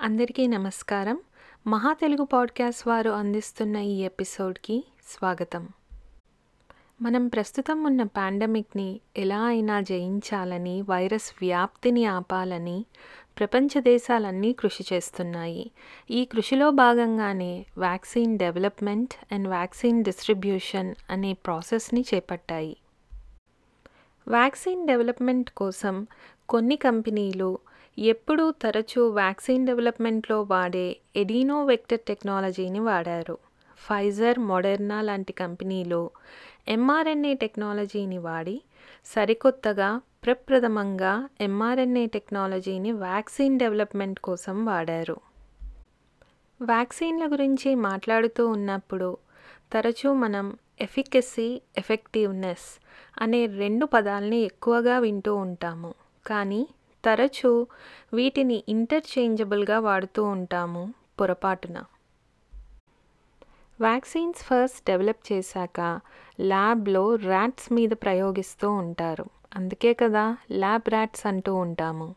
అందరికీ నమస్కారం. మహా తెలుగు పాడ్కాస్ట్ వారు అందిస్తున్న ఈ ఎపిసోడ్కి స్వాగతం. మనం ప్రస్తుతం ఉన్న పాండమిక్ని ఎలా అయినా జయించాలని వైరస్ వ్యాప్తిని ఆపాలని ప్రపంచ దేశాలన్నీ కృషి చేస్తున్నాయి. ఈ కృషిలో భాగంగానే vaccine development and vaccine distribution అనే ప్రాసెస్ని చేపట్టాయి. వ్యాక్సిన్ డెవలప్మెంట్ కోసం కొన్ని కంపెనీలు ఎప్పుడూ తరచూ వ్యాక్సిన్ డెవలప్మెంట్లో వాడే ఎడినో వెక్టర్ టెక్నాలజీని వాడారు. ఫైజర్ మోడెర్నా లాంటి కంపెనీలో ఎంఆర్ఎన్ఏ టెక్నాలజీని వాడి సరికొత్తగా ప్రప్రథమంగా ఎంఆర్ఎన్ఏ టెక్నాలజీని వ్యాక్సిన్ డెవలప్మెంట్ కోసం వాడారు. వ్యాక్సిన్ల గురించి మాట్లాడుతూ ఉన్నప్పుడు తరచూ మనం ఎఫికసీ ఎఫెక్టివ్నెస్ అనే రెండు పదాలని ఎక్కువగా వింటూ ఉంటాము. కానీ తరచూ వీటిని ఇంటర్చేంజబుల్గా వాడుతూ ఉంటాము పొరపాటున. వ్యాక్సిన్స్ ఫస్ట్ డెవలప్ చేశాక ల్యాబ్లో ర్యాట్స్ మీద ప్రయోగిస్తూ ఉంటారు. అందుకే కదా ల్యాబ్ ర్యాట్స్ అంటూ ఉంటాము.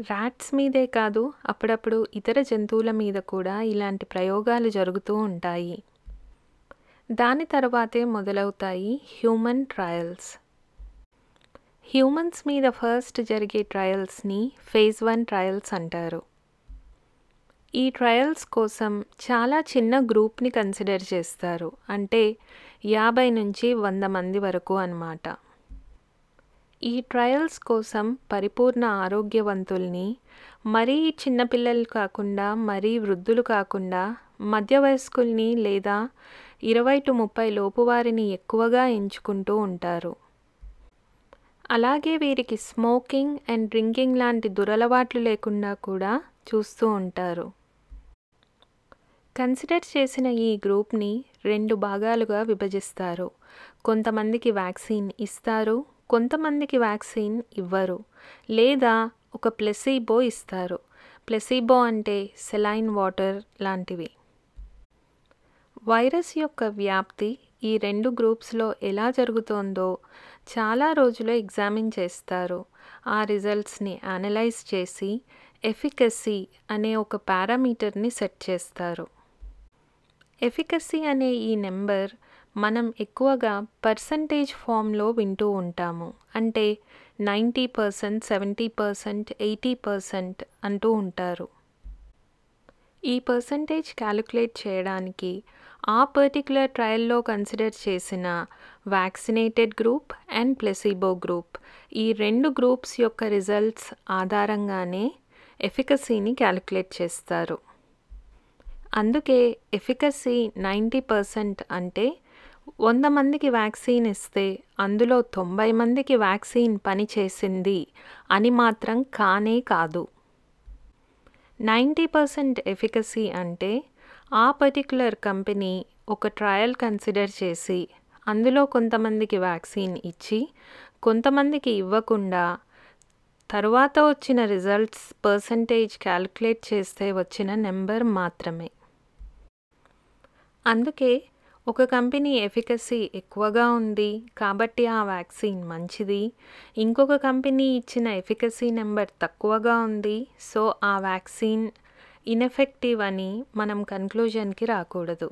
ర్యాట్స్ మీదే కాదు అప్పుడప్పుడు ఇతర జంతువుల మీద కూడా ఇలాంటి ప్రయోగాలు జరుగుతూ ఉంటాయి. దాని తర్వాతే మొదలవుతాయి హ్యూమన్ ట్రయల్స్ హ్యూమన్స్ మీద ఫస్ట్ జరిగే ట్రయల్స్ని ఫేజ్ వన్ ట్రయల్స్ అంటారు. ఈ ట్రయల్స్ కోసం చాలా చిన్న గ్రూప్ని కన్సిడర్ చేస్తారు. అంటే యాభై నుంచి వంద మంది వరకు అన్నమాట. ఈ ట్రయల్స్ కోసం పరిపూర్ణ ఆరోగ్యవంతుల్ని మరీ చిన్నపిల్లలు కాకుండా మరీ వృద్ధులు కాకుండా మధ్య వయస్కుల్ని లేదా ఇరవై టు ముప్పై లోపు వారిని ఎక్కువగా ఎంచుకుంటూ ఉంటారు. అలాగే వీరికి స్మోకింగ్ అండ్ డ్రింకింగ్ లాంటి దురలవాట్లు లేకుండా కూడా చూస్తూ ఉంటారు. కన్సిడర్ చేసిన ఈ గ్రూప్ని రెండు భాగాలుగా విభజిస్తారు. కొంతమందికి వ్యాక్సిన్ ఇస్తారు కొంతమందికి వ్యాక్సిన్ ఇవ్వరు లేదా ఒక ప్లెసీబో ఇస్తారు. ప్లెసీబో అంటే సెలైన్ వాటర్ లాంటివి. వైరస్ యొక్క వ్యాప్తి ఈ రెండు గ్రూప్స్లో ఎలా జరుగుతోందో చాలా రోజులు ఎగ్జామిన్ చేస్తారు. ఆ రిజల్ట్స్ని అనలైజ్ చేసి ఎఫికసీ అనే ఒక పారామీటర్ని సెట్ చేస్తారు. ఎఫికసీ అనే ఈ నెంబర్ మనం ఎక్కువగా పర్సంటేజ్ ఫామ్లో వింటూ ఉంటాము. అంటే ninety percent seventy percent eighty percent అంటూ ఉంటారు. ఈ పర్సంటేజ్ క్యాలిక్యులేట్ చేయడానికి ఆ పర్టిక్యులర్ ట్రయల్లో కన్సిడర్ చేసిన vaccinated group and placebo group ఈ రెండు గ్రూప్స్ యొక్క రిజల్ట్స్ ఆధారంగానే ఎఫికసీని క్యాలిక్యులేట్ చేస్తారు. అందుకే ఎఫికసీ నైంటీ పర్సెంట్ అంటే వంద మందికి వ్యాక్సిన్ ఇస్తే అందులో తొంభై మందికి వ్యాక్సిన్ పనిచేసింది అని మాత్రం కానే కాదు. నైంటీ పర్సెంట్ ఎఫికసీ అంటే ఆ పర్టిక్యులర్ కంపెనీ ఒక ట్రయల్ కన్సిడర్ చేసి అందులో కొంతమందికి వ్యాక్సిన్ ఇచ్చి కొంతమందికి ఇవ్వకుండా తర్వాత వచ్చిన రిజల్ట్స్ పర్సంటేజ్ క్యాలిక్యులేట్ చేస్తే వచ్చిన నెంబర్ మాత్రమే. అందుకే ఒక కంపెనీ ఎఫికసీ ఎక్కువగా ఉంది కాబట్టి ఆ వ్యాక్సిన్ మంచిది. ఇంకొక కంపెనీ ఇచ్చిన ఎఫికసీ నెంబర్ తక్కువగా ఉంది. సో ఆ వ్యాక్సిన్ ఇన్ఎఫెక్టివ్ అని మనం కన్క్లూజన్కి రాకూడదు.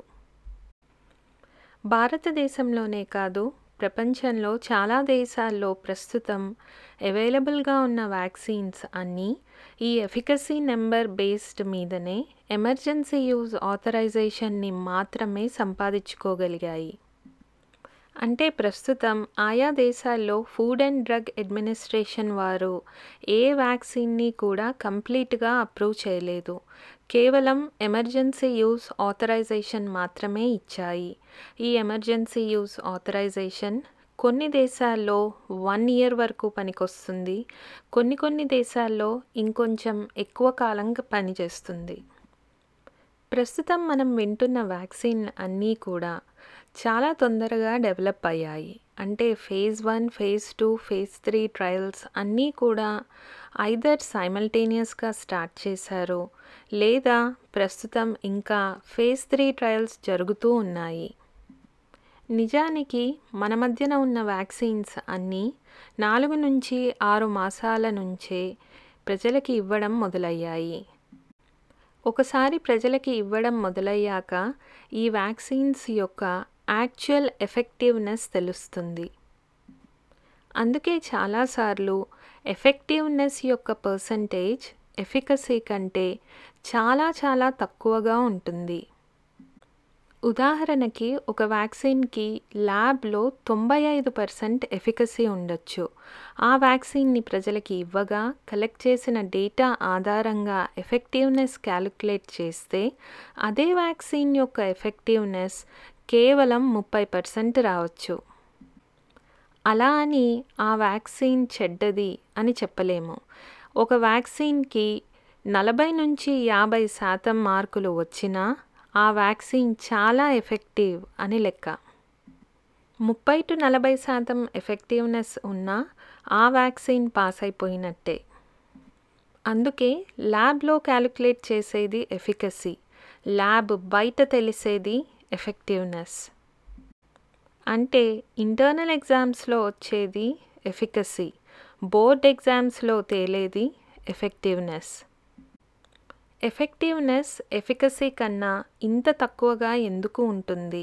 భారతదేశంలోనే కాదు ప్రపంచంలో చాలా దేశాల్లో ప్రస్తుతం అవైలబుల్గా ఉన్న వ్యాక్సిన్స్ అన్నీ ఈ ఎఫికసీ నెంబర్ బేస్డ్ మీదనే ఎమర్జెన్సీ యూజ్ ఆథరైజేషన్ని మాత్రమే సంపాదించుకోగలిగాయి. అంటే ప్రస్తుతం ఆయా దేశాల్లో ఫుడ్ అండ్ డ్రగ్ అడ్మినిస్ట్రేషన్ వారు ఏ వ్యాక్సిన్ని కూడా కంప్లీట్గా అప్రూవ్ చేయలేదు. కేవలం ఎమర్జెన్సీ యూస్ ఆథరైజేషన్ మాత్రమే ఇచ్చాయి. ఈ ఎమర్జెన్సీ యూస్ ఆథరైజేషన్ కొన్ని దేశాల్లో వన్ ఇయర్ వరకు పనికొస్తుంది. కొన్ని కొన్ని దేశాల్లో ఇంకొంచెం ఎక్కువ కాలం పనిచేస్తుంది. ప్రస్తుతం మనం వింటున్న వ్యాక్సిన్ అన్నీ కూడా చాలా తొందరగా డెవలప్ అయ్యాయి. అంటే phase one phase two phase three trials అన్నీ కూడా ఐదర్ సైమల్టేనియస్గా స్టార్ట్ చేశారు. లేదా ప్రస్తుతం ఇంకా ఫేజ్ త్రీ ట్రయల్స్ జరుగుతూ ఉన్నాయి. నిజానికి మన మధ్యన ఉన్న వ్యాక్సిన్స్ అన్నీ నాలుగు నుంచి ఆరు మాసాల నుంచే ప్రజలకి ఇవ్వడం మొదలయ్యాయి. ఒకసారి ప్రజలకి ఇవ్వడం మొదలయ్యాక ఈ వ్యాక్సిన్స్ యొక్క యాక్చువల్ ఎఫెక్టివ్నెస్ తెలుస్తుంది. అందుకే చాలాసార్లు ఎఫెక్టివ్నెస్ యొక్క పర్సంటేజ్ ఎఫికసీ కంటే చాలా చాలా తక్కువగా ఉంటుంది. ఉదాహరణకి ఒక వ్యాక్సిన్కి ల్యాబ్లో తొంభై ఐదు పర్సెంట్ ఎఫికసీ ఉండొచ్చు. ఆ వ్యాక్సిన్ని ప్రజలకి ఇవ్వగా కలెక్ట్ చేసిన డేటా ఆధారంగా ఎఫెక్టివ్నెస్ క్యాలిక్యులేట్ చేస్తే అదే వ్యాక్సిన్ యొక్క ఎఫెక్టివ్నెస్ కేవలం ముప్పై పర్సెంట్ రావచ్చు. అలా అని ఆ వ్యాక్సిన్ చెడ్డది అని చెప్పలేము. ఒక వ్యాక్సిన్కి నలభై నుంచి యాభై శాతం మార్కులు వచ్చినా ఆ వ్యాక్సిన్ చాలా ఎఫెక్టివ్ అని లెక్క. ముప్పై టు నలభై శాతం ఎఫెక్టివ్నెస్ ఉన్నా ఆ వ్యాక్సిన్ పాస్ అయిపోయినట్టే. అందుకే ల్యాబ్లో క్యాలిక్యులేట్ చేసేది ఎఫికసీ. ల్యాబ్ బయట తెలిసేది ఎఫెక్టివ్నెస్ అంటే ఇంటర్నల్ ఎగ్జామ్స్లో వచ్చేది ఎఫికసీ బోర్డ్ ఎగ్జామ్స్లో తేలేది ఎఫెక్టివ్నెస్ ఎఫెక్టివ్నెస్ ఎఫికసీ కన్నా ఇంత తక్కువగా ఎందుకు ఉంటుంది?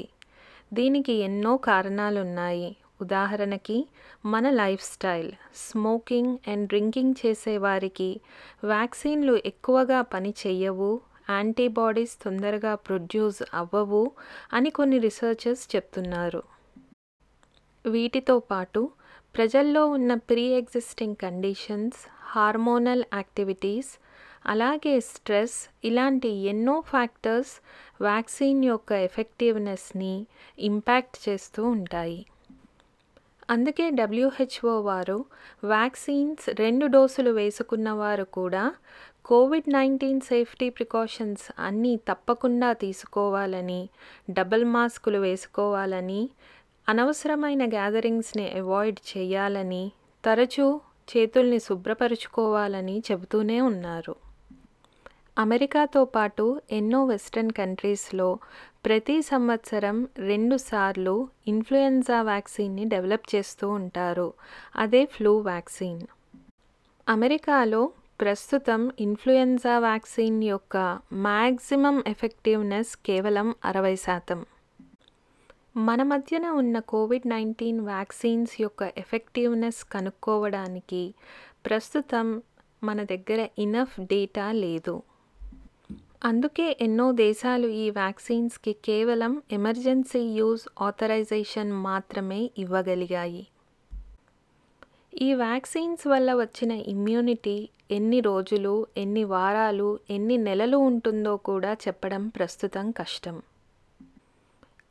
దీనికి ఎన్నో కారణాలున్నాయి. ఉదాహరణకి మన life style smoking and drinking చేసేవారికి వ్యాక్సిన్లు ఎక్కువగా పని చెయ్యవు యాంటీబాడీస్ తొందరగా ప్రొడ్యూస్ అవ్వవు అని కొన్ని రీసెర్చర్స్ చెప్తున్నారు. వీటితో పాటు ప్రజల్లో ఉన్న pre existing conditions hormonal activities అలాగే స్ట్రెస్ ఇలాంటి ఎన్నో ఫ్యాక్టర్స్ వ్యాక్సిన్ యొక్క ఎఫెక్టివ్నెస్ని ఇంపాక్ట్ చేస్తూ ఉంటాయి. అందుకే డబ్ల్యూహెచ్ఓ వారు వ్యాక్సిన్స్ రెండు డోసులు వేసుకున్న వారు కూడా కోవిడ్ నైన్టీన్ సేఫ్టీ ప్రికాషన్స్ అన్నీ తప్పకుండా తీసుకోవాలని డబుల్ మాస్కులు వేసుకోవాలని అనవసరమైన గ్యాదరింగ్స్ని అవాయిడ్ చేయాలని తరచూ చేతుల్ని శుభ్రపరుచుకోవాలని చెబుతూనే ఉన్నారు. అమెరికాతో పాటు ఎన్నో వెస్ట్రన్ కంట్రీస్లో ప్రతి సంవత్సరం రెండుసార్లు ఇన్ఫ్లుయెన్జా వ్యాక్సిన్ని డెవలప్ చేస్తూ ఉంటారు. అదే ఫ్లూ వ్యాక్సిన్. అమెరికాలో ప్రస్తుతం ఇన్ఫ్లుయెన్జా వ్యాక్సిన్ యొక్క మ్యాక్సిమం ఎఫెక్టివ్నెస్ కేవలం అరవై శాతం. మన మధ్యన ఉన్న కోవిడ్ నైన్టీన్ వ్యాక్సిన్స్ యొక్క ఎఫెక్టివ్నెస్ కనుక్కోవడానికి ప్రస్తుతం మన దగ్గర ఇనఫ్ డేటా లేదు. అందుకే ఎన్నో దేశాలు ఈ వ్యాక్సిన్స్కి కేవలం ఎమర్జెన్సీ యూజ్ ఆథరైజేషన్ మాత్రమే ఇవ్వగలిగాయి. ఈ వ్యాక్సిన్స్ వల్ల వచ్చిన ఇమ్యూనిటీ ఎన్ని రోజులు ఎన్ని వారాలు ఎన్ని నెలలు ఉంటుందో కూడా చెప్పడం ప్రస్తుతం కష్టం.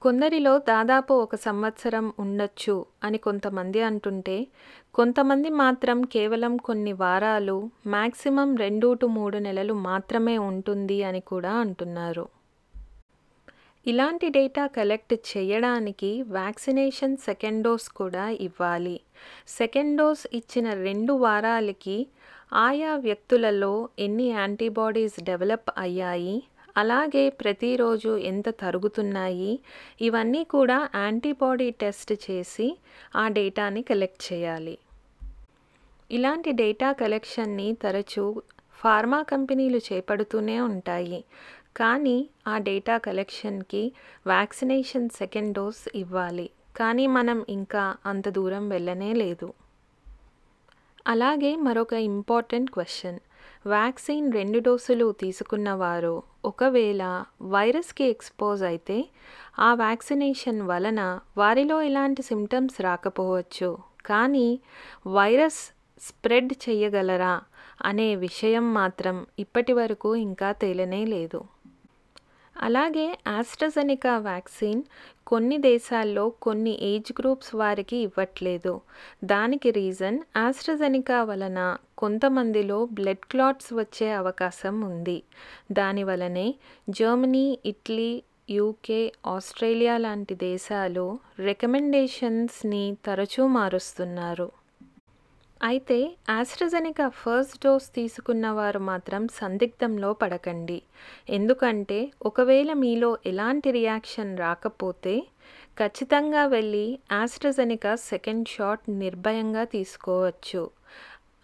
కొందరిలో దాదాపు ఒక సంవత్సరం ఉండొచ్చు అని కొంతమంది అంటుంటే కొంతమంది మాత్రం కేవలం కొన్ని వారాలు మ్యాక్సిమం రెండు టు మూడు నెలలు మాత్రమే ఉంటుంది అని కూడా అంటున్నారు. ఇలాంటి డేటా కలెక్ట్ చేయడానికి వ్యాక్సినేషన్ సెకండ్ డోస్ కూడా ఇవ్వాలి. సెకండ్ డోస్ ఇచ్చిన రెండు వారాలకి ఆయా వ్యక్తులలో ఎన్ని యాంటీబాడీస్ డెవలప్ అయ్యాయి అలాగే ప్రతిరోజు ఎంత తరుగుతున్నాయి ఇవన్నీ కూడా యాంటీబాడీ టెస్ట్ చేసి ఆ డేటాని కలెక్ట్ చేయాలి. ఇలాంటి డేటా కలెక్షన్ని తరచూ ఫార్మా కంపెనీలు చేపడుతూనే ఉంటాయి కానీ ఆ డేటా కలెక్షన్కి వ్యాక్సినేషన్ సెకండ్ డోస్ ఇవ్వాలి. కానీ మనం ఇంకా అంత దూరం వెళ్ళనే లేదు. అలాగే మరొక ఇంపార్టెంట్ క్వశ్చన్. వ్యాక్సిన్ రెండు డోసులు తీసుకున్నవారు ఒకవేళ వైరస్కి ఎక్స్పోజ్ అయితే ఆ వ్యాక్సినేషన్ వలన వారిలో ఎలాంటి సిమ్టమ్స్ రాకపోవచ్చు. కానీ వైరస్ స్ప్రెడ్ చేయగలరా అనే విషయం మాత్రం ఇప్పటి వరకు ఇంకా తేలనే లేదు. అలాగే ఆస్ట్రజెనికా వ్యాక్సిన్ కొన్ని దేశాల్లో కొన్ని ఏజ్ గ్రూప్స్ వారికి ఇవ్వట్లేదు. దానికి రీజన్ ఆస్ట్రజెనికా వలన కొంతమందిలో బ్లడ్ క్లాట్స్ వచ్చే అవకాశం ఉంది. దానివలనే జర్మనీ ఇటలీ యూకే ఆస్ట్రేలియా లాంటి దేశాలు రికమెండేషన్స్ని తరచూ మారుస్తున్నారు. అయితే ఆస్ట్రజెనికా ఫస్ట్ డోస్ తీసుకున్న వారు మాత్రం సందిగ్ధంలో పడకండి. ఎందుకంటే ఒకవేళ మీలో ఎలాంటి రియాక్షన్ రాకపోతే ఖచ్చితంగా వెళ్ళి ఆస్ట్రజెనికా సెకండ్ షాట్ నిర్భయంగా తీసుకోవచ్చు.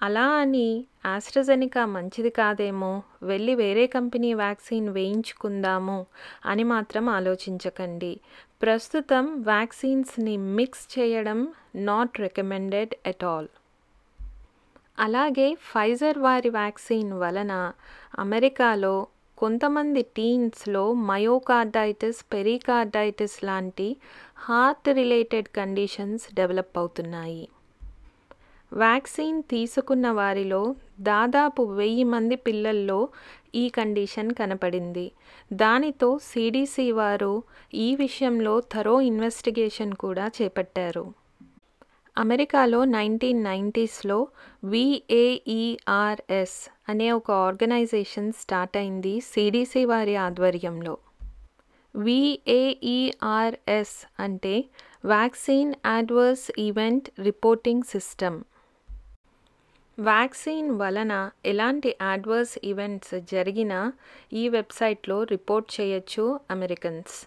అలా అని ఆస్ట్రజెనికా మంచిది కాదేమో? వెళ్ళి వేరే కంపెనీ వ్యాక్సిన్ వేయించుకుందాము అని మాత్రం ఆలోచించకండి. ప్రస్తుతం వ్యాక్సిన్స్ని మిక్స్ చేయడం నాట్ రికమెండెడ్ ఎట్ ఆల్. అలాగే ఫైజర్ వారి వ్యాక్సిన్ వలన అమెరికాలో కొంతమంది టీన్స్లో మయోకార్డైటిస్ పెరికార్డైటిస్ లాంటి హార్ట్ రిలేటెడ్ కండిషన్స్ డెవలప్ అవుతున్నాయి. వ్యాక్సిన్ తీసుకున్న వారిలో దాదాపు వెయ్యి మంది పిల్లల్లో ఈ కండిషన్ కనపడింది. దానితో సిడిసి వారు ఈ విషయంలో థరో ఇన్వెస్టిగేషన్ కూడా చేపట్టారు. అమెరికాలో నైన్టీన్ నైంటీస్లో విఏఈఆర్ఎస్ అనే ఒక ఆర్గనైజేషన్ స్టార్ట్ అయింది సిడిసి వారి ఆధ్వర్యంలో. విఏఈఆర్ఎస్ అంటే vaccine adverse event reporting system. Vaccine వలన ఎలాంటి అడ్వర్స్ ఈవెంట్స్ జరిగినా ఈ వెబ్సైట్లో రిపోర్ట్ చేయొచ్చు అమెరికన్స్.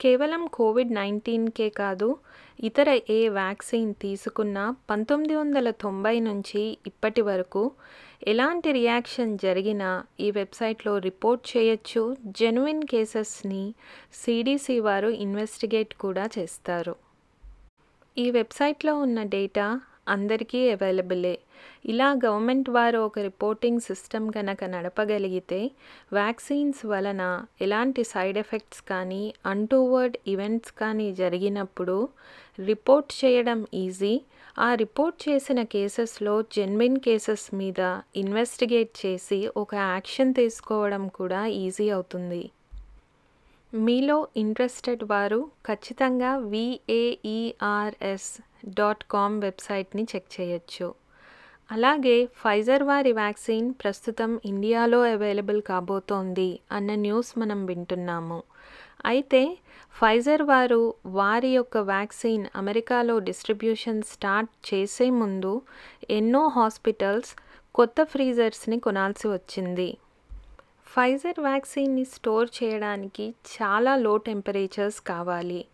కేవలం కోవిడ్ నైన్టీన్కే కాదు ఇతర ఏ వ్యాక్సిన్ తీసుకున్నా పంతొమ్మిది వందల తొంభై నుంచి ఇప్పటి వరకు ఎలాంటి రియాక్షన్ జరిగినా ఈ వెబ్సైట్లో రిపోర్ట్ చేయొచ్చు. జెన్యున్ కేసెస్ని సిడిసి వారు ఇన్వెస్టిగేట్ కూడా చేస్తారు. ఈ వెబ్సైట్లో ఉన్న డేటా అందరికీ అవైలబులే. ఇలా గవర్నమెంట్ వారు ఒక రిపోర్టింగ్ సిస్టమ్ కనుక నడపగలిగితే వ్యాక్సిన్స్ వలన ఎలాంటి సైడ్ ఎఫెక్ట్స్ కానీ అన్టూవర్డ్ ఈవెంట్స్ కానీ జరిగినప్పుడు రిపోర్ట్ చేయడం ఈజీ. ఆ రిపోర్ట్ చేసిన కేసెస్లో జెన్విన్ కేసెస్ మీద ఇన్వెస్టిగేట్ చేసి ఒక యాక్షన్ తీసుకోవడం కూడా ఈజీ అవుతుంది. మీలో ఇంట్రెస్టెడ్ వారు ఖచ్చితంగా విఏఈఆర్ఎస్ డాట్ కామ్ వెబ్సైట్ని చెక్ చేయొచ్చు. అలాగే ఫైజర్ వారి వ్యాక్సిన్ ప్రస్తుతం ఇండియాలో అవైలబుల్ కాబోతోంది అన్న న్యూస్ మనం వింటున్నాము. అయితే ఫైజర్ వారు వారి యొక్క వ్యాక్సిన్ అమెరికాలో డిస్ట్రిబ్యూషన్ స్టార్ట్ చేసే ముందు ఎన్నో హాస్పిటల్స్ కొత్త ఫ్రీజర్స్ని కొనాల్సి వచ్చింది. ఫైజర్ వ్యాక్సిన్ని స్టోర్ చేయడానికి చాలా లో టెంపరేచర్స్ కావాలి.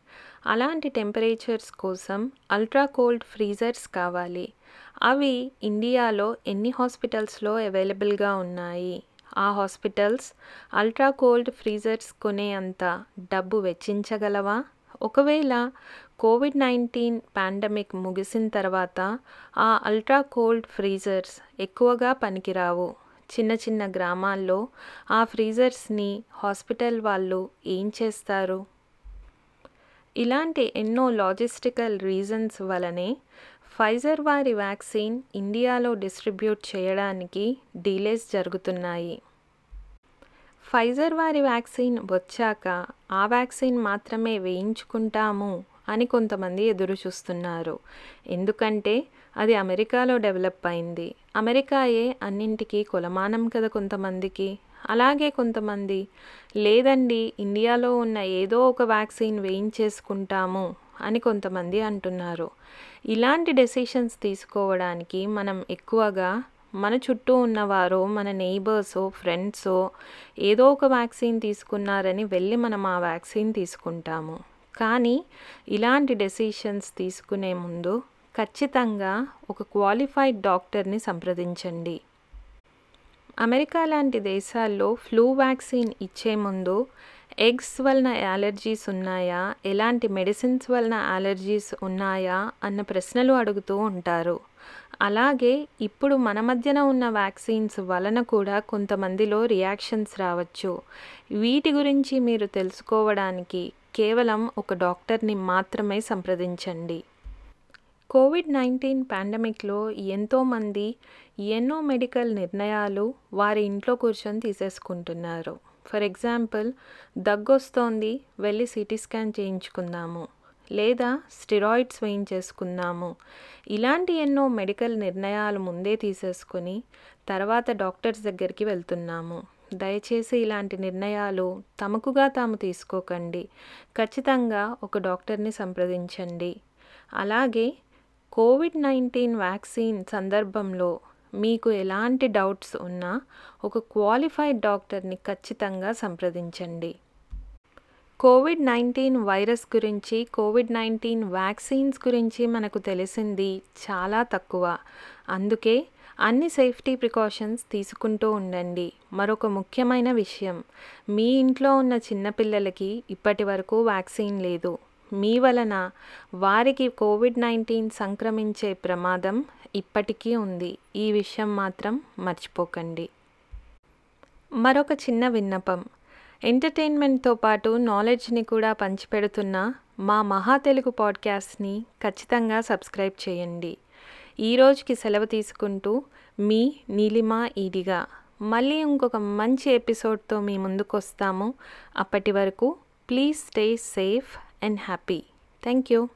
అలాంటి టెంపరేచర్స్ కోసం అల్ట్రా కోల్డ్ ఫ్రీజర్స్ కావాలి. అవి ఇండియాలో ఎన్ని హాస్పిటల్స్లో అవైలబుల్గా ఉన్నాయి? ఆ హాస్పిటల్స్ అల్ట్రా కోల్డ్ ఫ్రీజర్స్ కొనే అంత డబ్బు వెచ్చించగలవా? ఒకవేళ కోవిడ్ నైన్టీన్ పాండమిక్ ముగిసిన తర్వాత ఆ అల్ట్రా కోల్డ్ ఫ్రీజర్స్ ఎక్కువగా పనికిరావు. చిన్న చిన్న గ్రామాల్లో ఆ ఫ్రీజర్స్ని హాస్పిటల్ వాళ్ళు ఏం చేస్తారు? ఇలాంటి ఎన్నో లాజిస్టికల్ రీజన్స్ వలనే ఫైజర్ వారి వ్యాక్సిన్ ఇండియాలో డిస్ట్రిబ్యూట్ చేయడానికి డీలేస్ జరుగుతున్నాయి. ఫైజర్ వారి వ్యాక్సిన్ వచ్చాక ఆ వ్యాక్సిన్ మాత్రమే వేయించుకుంటాము అని కొంతమంది ఎదురు చూస్తున్నారు. ఎందుకంటే అది అమెరికాలో డెవలప్ అయింది. అమెరికాయే అన్నింటికీ కొలమానం కదా కొంతమందికి. అలాగే కొంతమంది లేదండి ఇండియాలో ఉన్న ఏదో ఒక వ్యాక్సిన్ వేయించేసుకుంటాము అని కొంతమంది అంటున్నారు. ఇలాంటి డెసిషన్స్ తీసుకోవడానికి మనం ఎక్కువగా మన చుట్టూ ఉన్నవారో మన నైబర్సో ఫ్రెండ్సో ఏదో ఒక వ్యాక్సిన్ తీసుకున్నారని వెళ్ళి మనం ఆ వ్యాక్సిన్ తీసుకుంటాము. కానీ ఇలాంటి డెసిషన్స్ తీసుకునే ముందు ఖచ్చితంగా ఒక క్వాలిఫైడ్ డాక్టర్ని సంప్రదించండి. అమెరికా లాంటి దేశాల్లో ఫ్లూ వ్యాక్సిన్ ఇచ్చే ముందు ఎగ్స్ వలన అలర్జీస్ ఉన్నాయా? ఎలాంటి మెడిసిన్స్ వలన అలర్జీస్ ఉన్నాయా? అన్న ప్రశ్నలు అడుగుతూ ఉంటారు. అలాగే ఇప్పుడు మన మధ్యన ఉన్న వ్యాక్సిన్స్ వలన కూడా కొంతమందిలో రియాక్షన్స్ రావచ్చు. వీటి గురించి మీరు తెలుసుకోవడానికి కేవలం ఒక డాక్టర్ని మాత్రమే సంప్రదించండి. కోవిడ్ నైన్టీన్ పాండమిక్లో ఎంతోమంది ఎన్నో మెడికల్ నిర్ణయాలు వారి ఇంట్లో కూర్చొని తీసేసుకుంటున్నారు. ఫర్ ఎగ్జాంపుల్ దగ్గొస్తోంది వెళ్ళి సిటీ స్కాన్ చేయించుకుందాము లేదా స్టిరాయిడ్స్ వేయించేసుకుందాము. ఇలాంటి ఎన్నో మెడికల్ నిర్ణయాలు ముందే తీసేసుకొని తర్వాత డాక్టర్స్ దగ్గరికి వెళ్తున్నాము. దయచేసి ఇలాంటి నిర్ణయాలు తమకుగా తాము తీసుకోకండి. ఖచ్చితంగా ఒక డాక్టర్ని సంప్రదించండి. అలాగే కోవిడ్ నైన్టీన్ వ్యాక్సిన్ సందర్భంలో మీకు ఎలాంటి డౌట్స్ ఉన్నా ఒక క్వాలిఫైడ్ డాక్టర్ని ఖచ్చితంగా సంప్రదించండి. కోవిడ్ నైన్టీన్ వైరస్ గురించి కోవిడ్ నైన్టీన్ వ్యాక్సిన్స్ గురించి మనకు తెలిసింది చాలా తక్కువ. అందుకే అన్ని సేఫ్టీ ప్రికాషన్స్ తీసుకుంటూ ఉండండి. మరొక ముఖ్యమైన విషయం మీ ఇంట్లో ఉన్న చిన్నపిల్లలకి ఇప్పటి వరకు వ్యాక్సిన్ లేదు. మీ వలన వారికి కోవిడ్ నైన్టీన్ సంక్రమించే ప్రమాదం ఇప్పటికీ ఉంది. ఈ విషయం మాత్రం మర్చిపోకండి. మరొక చిన్న విన్నపం. ఎంటర్టైన్మెంట్తో పాటు నాలెడ్జ్ని కూడా పంచిపెడుతున్న మా మహా తెలుగు పాడ్కాస్ట్ని ఖచ్చితంగా సబ్స్క్రైబ్ చేయండి. ఈ రోజుకి సెలవు తీసుకుంటూ మీ నీలిమా ఈడిగా. మళ్ళీ ఇంకొక మంచి ఎపిసోడ్తో మీ ముందుకు వస్తాము అప్పటి వరకు please stay safe. and happy. Thank you.